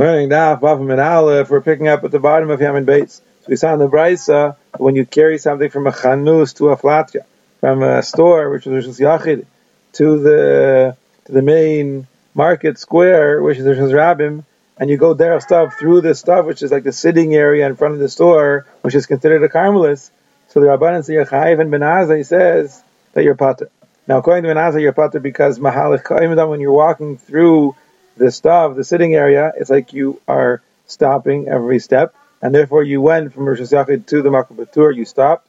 Learning Daf Bavim and Aleph, we're picking up at the bottom of Yamin Bates. So we saw in the Brisa when you carry something from a chanus to a platya, from a store, which is Rishus Yachid, to the to the main market square, which is Rishus Rabim, and you go there stuff through the stav, which is like the sitting area in front of the store, which is considered a carmelis. So the Rabbanan Chayiv and Benazai says that you're pater. Now, according to Benazai, you're pater because Mahalach when you're walking through the stav, the sitting area, it's like you are stopping every step, and therefore you went from Rosh Yachid to the Makom Batur, you stopped,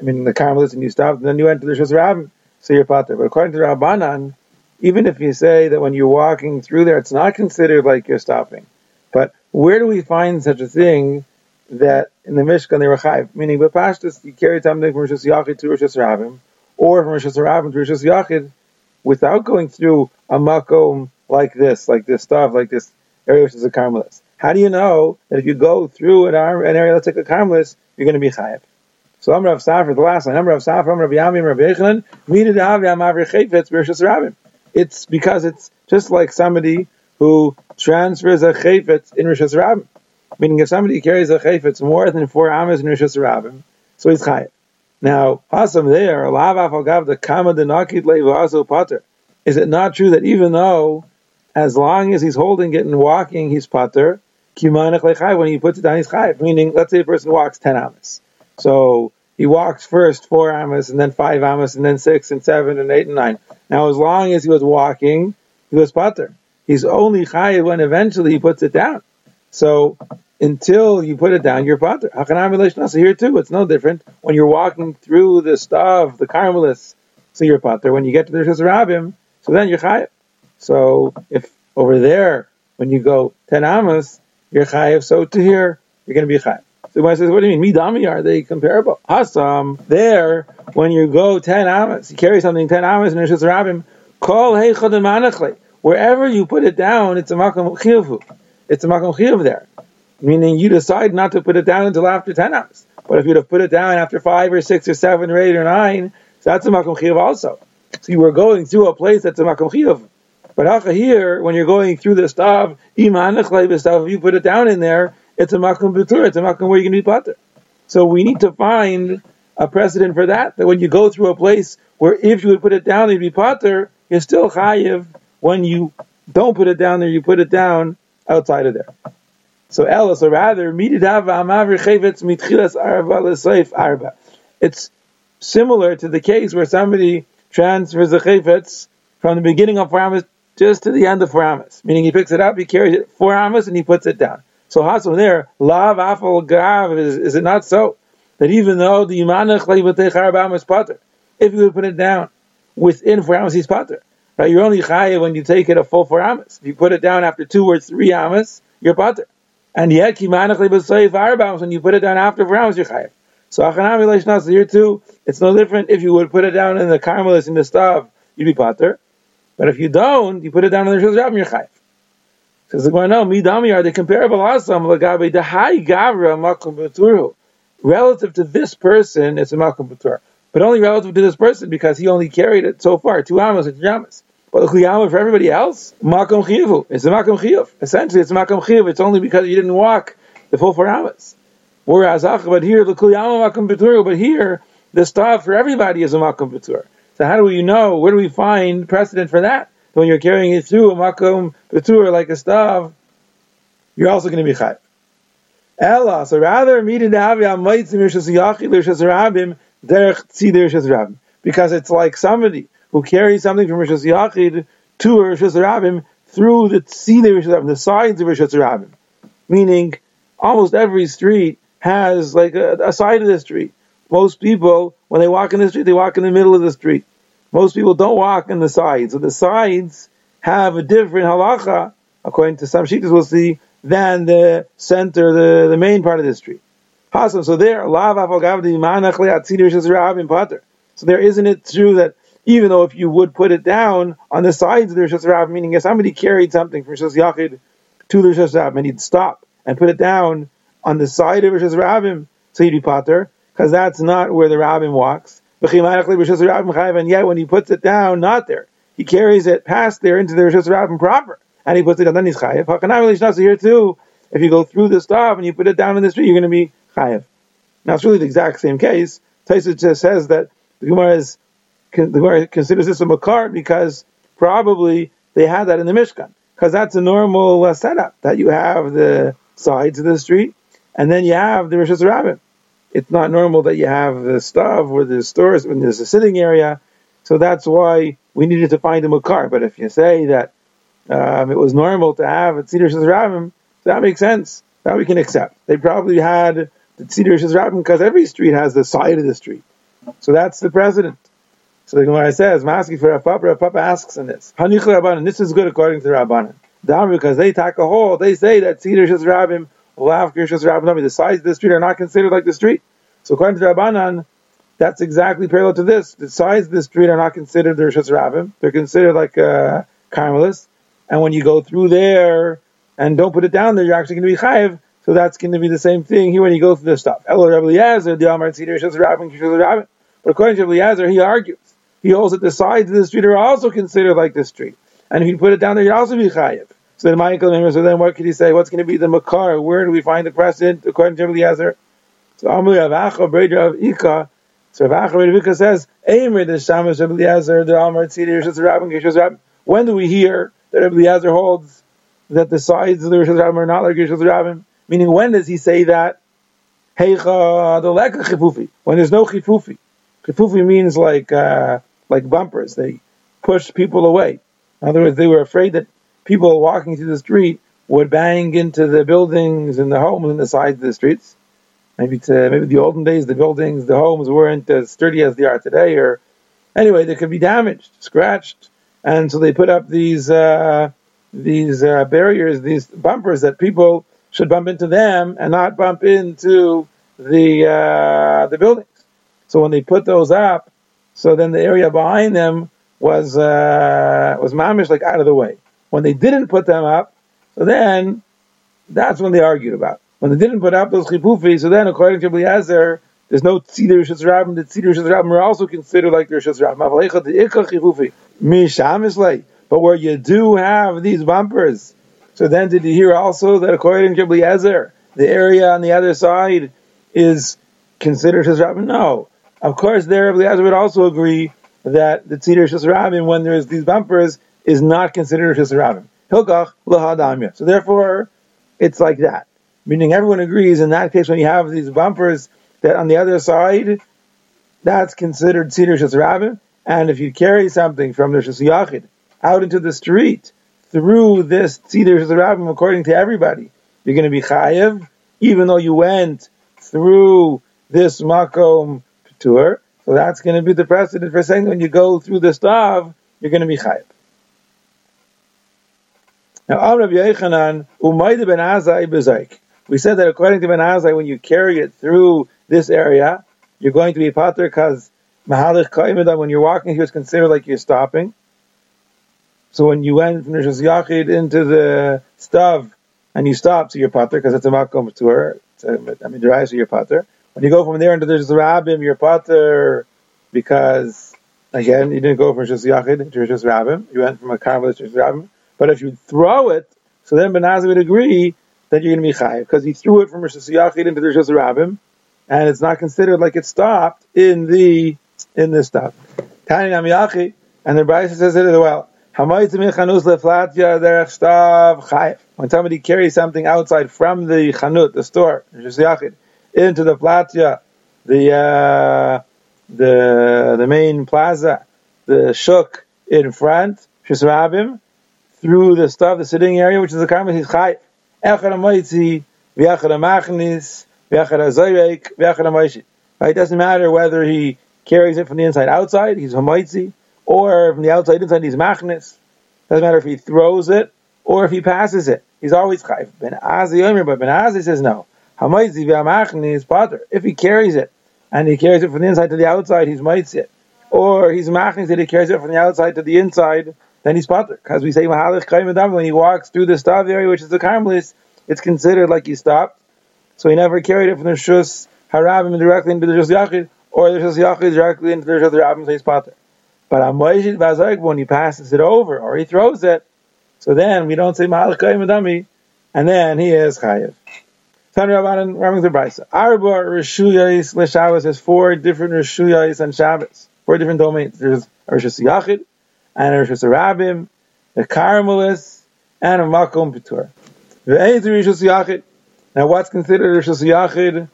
I mean the Carmelis, and you stopped, and then you went to the Rosh so you're pater. But according to Rabbanan, even if you say that when you're walking through there, it's not considered like you're stopping. But where do we find such a thing that in the Mishkan they were chayv? Meaning, but Pashtus, you carry something from Rosh Yachid to Rosh Rabbim, or from Rosh Rabbim to Rosh Yachid, without going through a makom like this, like this stav, like this area which is a karmelis. How do you know that if you go through an, an area that's like a karmelis, you're going to be chayiv? So I'm Rav Safra, the last line, I'm Rav Safra, I'm Rav Yechanan, Midid Avya Mavri Chayfetz, Bershus Rabbim. It's because it's just like somebody who transfers a chayfetz in Rishas Rabbim. Meaning if somebody carries a chayfetz more than four amas in Rishas Rabbim, so he's chayiv. Now, Hasam there, Lav Afagav the Kama Denakit Levazo Pater. Is it not true that even though as long as he's holding it and walking, he's pater. When he puts it down, he's chayiv. Meaning, let's say a person walks 10 amas. So he walks first four amas, and then five amas, and then six, and seven, and eight, and nine. Now, as long as he was walking, he was pater. He's only chayiv when eventually he puts it down. So, until you put it down, you're pater. So here too, it's no different. When you're walking through the stav, the carmelis, so you're pater. When you get to the Rishas so then you're chayiv. So if over there, when you go 10 amas, you're chayiv, so to here, you're going to be chayiv. So when says, what do you mean? Midami, are they comparable? Hasam, there, when you go 10 amas, you carry something 10 amas in Rishas Rabbim, call heichademanachle. Wherever you put it down, it's a makam chiyuvu. It's a makam chiyuv there. Meaning you decide not to put it down until after 10 amas. But if you'd have put it down after 5 or 6 or 7 or 8 or 9, so that's a makam chiyuv also. So you were going through a place that's a makam chiyuv. But here, when you're going through the stav, iman stuff, if you put it down in there, it's a makom betur, it's a makom where you can be pater. So we need to find a precedent for that, that when you go through a place where if you would put it down, you'd be pater, you're still chayiv when you don't put it down there, you put it down outside of there. So Ella, or rather, it's similar to the case where somebody transfers the chayfetz from the beginning of Ramas just to the end of four amas. Meaning he picks it up, he carries it four amas, and he puts it down. So Hasan there, lav afal gav, is, it not so? That even though the imanach leibotech is pater, if you would put it down within four amas, he's pater. Right? You're only chayav when you take it a full four amas. If you put it down after two or three amas, you're pater. And yet, kimanach leibotech when you put it down after four amas, you're chayav. So achanami leishnas here too, it's no different if you would put it down in the carmelis in the stav, you'd be pater. But if you don't, you put it down on the Rishos Rabbim, you're chayiv. Says the Gemara, no, midami are they comparable asam lagabe the high gavra makom beturu. Relative to this person, it's a makom betur. But only relative to this person because he only carried it so far, two amos three amos. But the chiyama for everybody else, makom chiyavu. It's a makom chiyav. Essentially, it's a makom chiyav. It's only because you didn't walk the full four amos. Whereas, but here the kiyama makom beturu. But here, the stav for everybody is a makom betur. So how do we know? Where do we find precedent for that? When you're carrying it through a makom betur like a stav, you're also going to be chayv. Ella, so rather meeting the havi amaitzim yishas yachid yishas rabim derech tzidir yishas because it's like somebody who carries something from Rishas Yachid to Rishas Rabim through the Rabim, the sides of Rishas Rabim. Meaning, almost every street has like a, a side of the street. Most people, when they walk in the street, they walk in the middle of the street. Most people don't walk in the sides. So the sides have a different halacha, according to some shittas we'll see, than the center, the, the main part of the street. So there, so there isn't it true that even though if you would put it down on the sides of the Rishas Rabbim, meaning if somebody carried something from Rishas Yachid to the Rishas Rabbim and he'd stop and put it down on the side of Rishas Rabbim, so he'd be pater, because that's not where the rabbin walks. And yet, when he puts it down, not there, he carries it past there into the Rishus Rabbin proper. and he puts it down, then he's. Hakanam here too. If you go through the stav and you put it down in the street, you're going to be chayiv. Now it's really the exact same case. Taisa just says that the Gemara is the Gemara considers this a makar because probably they had that in the Mishkan because that's a normal uh, setup that you have the sides of the street and then you have the Rishas Rabbin. It's not normal that you have the stav where the stores when there's a sitting area, so that's why we needed to find a makar. But if you say that um, it was normal to have a Tzidr Rabbin, that makes sense. That we can accept. They probably had the Tzidr Rabbin because every street has the side of the street. So that's the precedent. So the Gemara says, Maski for Rav Papa, Rav Papa asks in this. Hanich Rabbanan, this is good according to Rabbanan. Down because they take a hole, they say that Tzidr Rishas Rabbim, The sides of the street are not considered like the street. So according to Rabbanan, that's exactly parallel to this. The sides of the street are not considered the Rishas Rabbim. They're considered like uh, Carmelists. And when you go through there and don't put it down there, you're actually going to be chayiv. So that's going to be the same thing here when you go through this stav. Elo Rabbi Eliezer, the Amar Tzidr Rishas Rabbim, Rishas Rabbim. But according to Rabbi Eliezer, he argues. He holds that the sides of the street are also considered like the street. And if you put it down there, you'd also be chayiv. So then Michael, so then what could he say? What's going to be the makar? Where do we find the precedent according to Eliezer? So Amri Avacha, Breder of Ika. So Avacha, Breder of Ika says, Eimer the Shamash Rabbi Eliezer, the Amar Tzidr Rishas Rabbim, Rishas Rabbim. When do we hear that Eliezer holds that the sides of the Rishas Rabbim are not like Rishas Rabbim? Meaning, when does he say that? Heicha the chifufi. When there's no chifufi. Chifufi means like uh, like bumpers. They push people away. In other words, they were afraid that people walking through the street would bang into the buildings and the homes and the sides of the streets. Maybe to maybe the olden days, the buildings, the homes weren't as sturdy as they are today, or anyway, they could be damaged, scratched, and so they put up these uh, these uh, barriers, these bumpers that people should bump into them and not bump into the uh, the buildings. So when they put those up, so then the area behind them was uh, was mamish like out of the way. When they didn't put them up, so then that's when they argued about. When they didn't put up those chipufi, so then according to Eliezer, there's no tzidr rishas rabbim. The tzidr rishas rabbim are also considered like the ikka chipufi But where you do have these bumpers, so then did you hear also that according to Eliezer, the area on the other side is considered his rabbin? No. Of course, there Eliezer would also agree that the tzidr shas rabbin, when there's these bumpers, is not considered. Hilkach lahadamya. So therefore, it's like that. Meaning everyone agrees in that case when you have these bumpers that on the other side, that's considered shas rabbin. And if you carry something from the Shasiyachid out into the street through this shas rabbin, according to everybody, you're going to be chayiv, even though you went through this makom tour. So that's going to be the precedent for saying when you go through the stav, you're going to be chayiv. Now, Amr Yechanan, Umayda ben Azai bezaik. We said that according to Ben Azai, when you carry it through this area, you're going to be pater because mahalich kaimida, when you're walking here, is considered like you're stopping. So when you went from the Yachid into the stav and you stop, so you're pater because it's a makom tour. I mean, derives so you're pater. When you go from there into the Rabbim, you're pater because again, you didn't go from Shus Yachid to Shus Rabbim. You went from a Carmelist to Shus Rabbim. But if you throw it, so then Ben Azai would agree that you're going to be chayiv because he threw it from Shus Yachid into the Rabbim, and it's not considered like it stopped in the in this stav. Tani Nam Yachi, and the Brisa says it as well. When somebody carries something outside from the chanut, the store, into the platya, the uh, the the main plaza, the shuk in front, through the stav, the sitting area, which is the karma, he's chayv. Echad amoitzi, v'echad amachnis, v'echad amoishi. It doesn't matter whether he carries it from the inside outside, he's homoitzi, or from the outside inside he's machnis. Doesn't matter if he throws it or if he passes it. He's always chayv. Ben Azi Omer, but Ben Azi says no. Hamaitzi v'amachni is. If he carries it and he carries it from the inside to the outside, he's mitzit. Or he's machnis that he carries it from the outside to the inside, then he's potter. Because we say when he walks through the stav area, which is the karmelis, it's considered like he stopped. So he never carried it from the shus harabim directly into the shus yachid, or the shus yachid directly into the shus harabim, so he's potter. But when he passes it over or he throws it, So then we don't say Koyim Adami, and then he is Chayiv. Tan Rabbanan Raming the Brisa. Arba Rishuyais L'Shabbos has four different Rishuyais on Shabbos, four different domains. There's Rishus Yachid, and Rishus Rabim, the Carmelis, and a Makom petur. Pitur. Ve'ez Rishus Yachid. Now what's considered Rishus Yachid?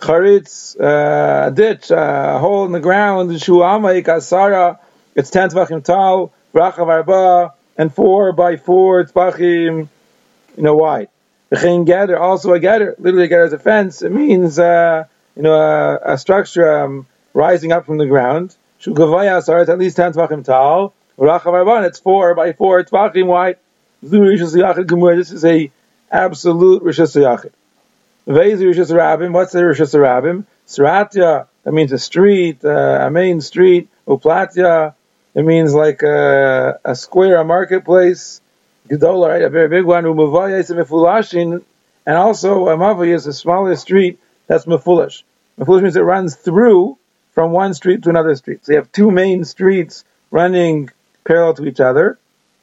Charitz, uh, a ditch, a hole in the ground, Shuama Ikasara, it's ten tvachim tall, Rachav Arba, and four by four tzvachim, you know, wide. V'chein gather, also a gather, literally a gather is a fence, it means, uh, you know, a, a structure um, rising up from the ground. Shugavaya Asara, it's at least ten tvachim tall, it's four by four tzvachim wide. This is a absolute Rishas Yachid. Rishas Rabim. What's the Rishas Rabim? Sratya. That means a street, uh, a main street. Uplatya. It means like a, a square, a marketplace. Gedola, right? A very big one. Is a mefulashin. And also, a is a smaller street that's mefulish. Mefulish means it runs through from one street to another street. So you have two main streets running parallel to each other.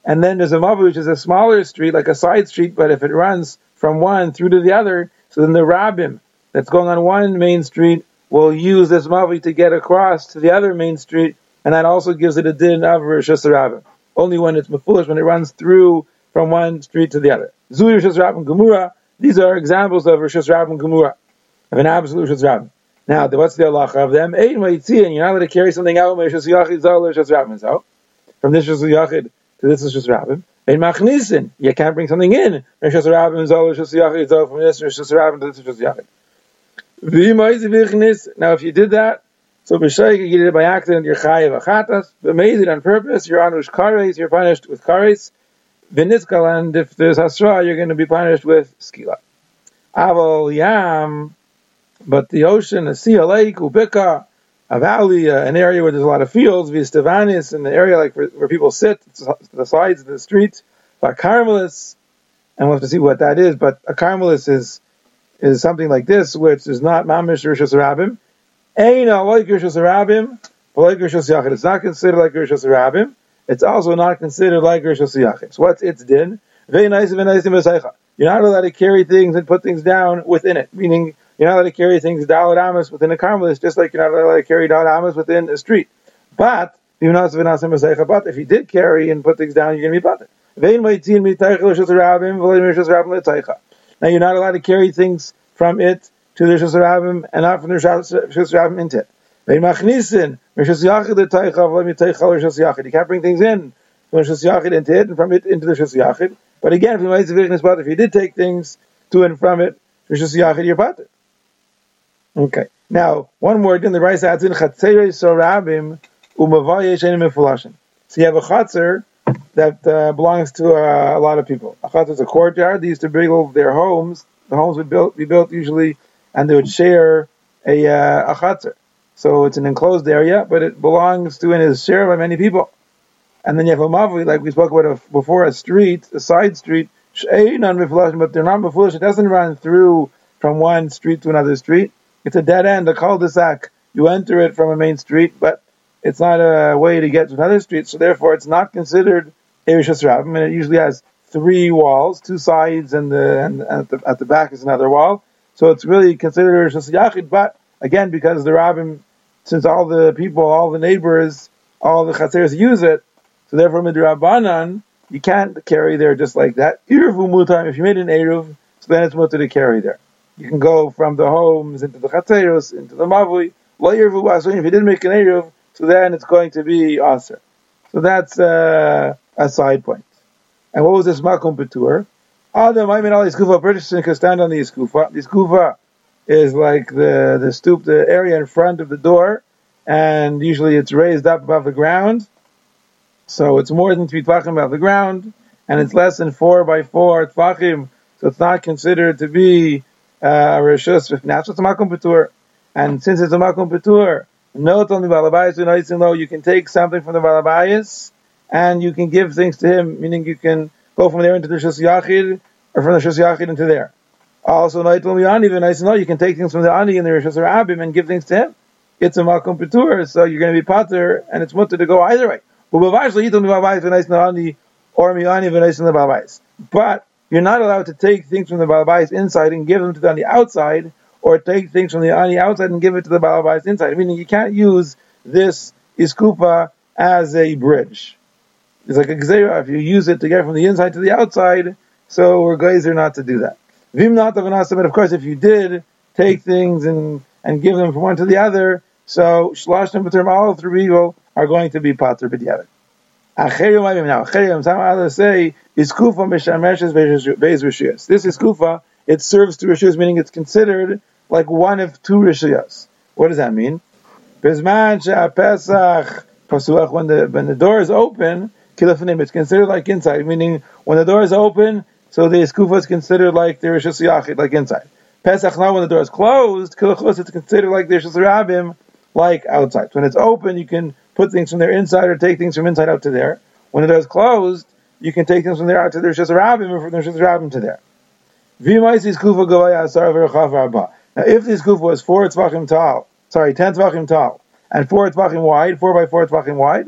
And then there's a mavah, which is a smaller street, like a side street, but if it runs from one through to the other, so then the rabbim that's going on one main street will use this mavi to get across to the other main street, and that also gives it a din of Rishas Rabbim. Only when it's foolish when it runs through from one street to the other. Zuri Rishas Rabbim Gemura, these are examples of Rishas Rabbim Gemura, of an absolute Rishas Rabbim. Now, what's the halacha of them? Ein and you're not allowed to carry something out from this is Yachid to this Rishas Rabbim. In Machnisin, you can't bring something in. Rishas Rabbim Zol Rishas Yachid Zol from this Rabbim to this Rishas Yachid. Now, if you did that, so b'shaykh you did it by accident, you're chayiv achatas. But made it on purpose, you're anush kares, you're punished with kares. V'nitzkal, and if there's hasra, you're going to be punished with skila. Aval yam, but the ocean, the sea, a lake, ubika, a valley, uh, an area where there's a lot of fields, Vistavanis, in the area like where, where people sit, the sides of the streets, a Carmelis, and we'll have to see what that is, but a Carmelis is is something like this, which is not Mamish Rishos Rabim. Eina like Rishos Rabim, like Rishos Yachid. It's not considered like Rishos Rabim. It's also not considered like Rishos Yachid. So what's its din? You're not allowed to carry things and put things down within it, meaning you're not allowed to carry things dalad amas within a carmelis, just like you're not allowed to carry dalad amas within a street. But if you did carry and put things down, you're going to be butted. Now you're not allowed to carry things from it to the Rabbim and not from the Rabbim into it. You can't bring things in from Rishos Yachid into it and from it into the Yachid. But again, if you did take things to and from it, you're butted. Okay. Now, one word in the Rice adds in Chatzere Sorabim Umavaye Shenim Mefulashim. So you have a Chatzer that uh, belongs to uh, a lot of people. A Chatzer is a courtyard. They used to build their homes. The homes would built, be built usually, and they would share a, uh, a Chatzer. So it's an enclosed area, but it belongs to and is shared by many people. And then you have a Mavli, like we spoke about before, a street, a side street, but they're not Mefulashim. It doesn't run through from one street to another street it's a dead end, a cul-de-sac. You enter it from a main street, but it's not a way to get to another street, so therefore it's not considered Erishas Rabbim, and it usually has three walls, two sides, and, the, and at, the, at the back is another wall. So it's really considered Erishas Yachid, but again, because the Rabbim, since all the people, all the neighbors, all the Chatzeres use it, so therefore Midrabanan, you can't carry there just like that. Irvu Mutar, if you made an Eruv, so then it's mutar to carry there. You can go from the homes into the chatzeros, into the mavui. If you didn't make an eruv, so then it's going to be aser. So that's uh, a side point. And what was this makom petur? Adam, I mean, all these kufa, person can stand on the iskufa. The iskufa is like the, the stoop, the area in front of the door, and usually it's raised up above the ground. So it's more than three tvachim above the ground, and it's less than four by four tvachim, so it's not considered to be rishus. It's a makom petur, and since it's a makom petur, no only balabayis lo. You can take something from the balabayis, and you can give things to him. Meaning you can go from there into the shus yachid, or from the shus yachid into there. Also, no you can take things from the ani and the rishus abim and give things to him. It's a makom petur, so you're going to be pater, and it's mutter to go either way. balabais. But you're not allowed to take things from the balabais inside and give them to the on the outside, or take things from the on the outside and give it to the balabais inside. Meaning you can't use this iskufa as a bridge. It's like a gzera. If you use it to get from the inside to the outside, so we're geyser not to do that. Vim not but of course, if you did take things and and give them from one to the other, so shlosh and term all three evil are going to be pater b'diavad. Now. Some others say is kufa mishameshes beis rishiyas. This is kufa. It serves two rishiyas, meaning it's considered like one of two rishiyas. What does that mean? Bizman Pesach pasuach when the when the door is open, kilafanim. It's considered like inside, meaning when the door is open, so the Kufa is considered like the rishus yachid, like inside. Pesach now when the door is closed, kilachos it's considered like the rishus rabim, like outside. When it's open, you can put things from there inside or take things from inside out to there. When it is closed, you can take things from there out to the rishus rabim or from the rishus rabim to there. Now, if this kufa was four tzvachim tall, sorry, ten tzvachim tall, and four tzvachim wide, four by four tzvachim wide,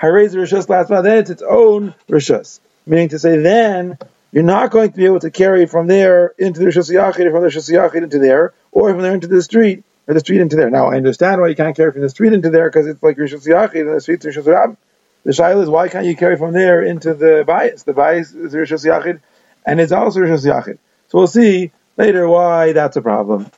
harez rishus last then it's its own rishus. Meaning to say, then you're not going to be able to carry from there into the rishus yachid, from the rishus yachid into there, or from there into the street, or the street into there. Now, I understand why you can't carry from the street into there because it's like Rishon yachid, and the street rishus rab. The shaila is why can't you carry from there into the bias? The bias is rishus yachid, and it's also Rishon yachid. So we'll see later why that's a problem.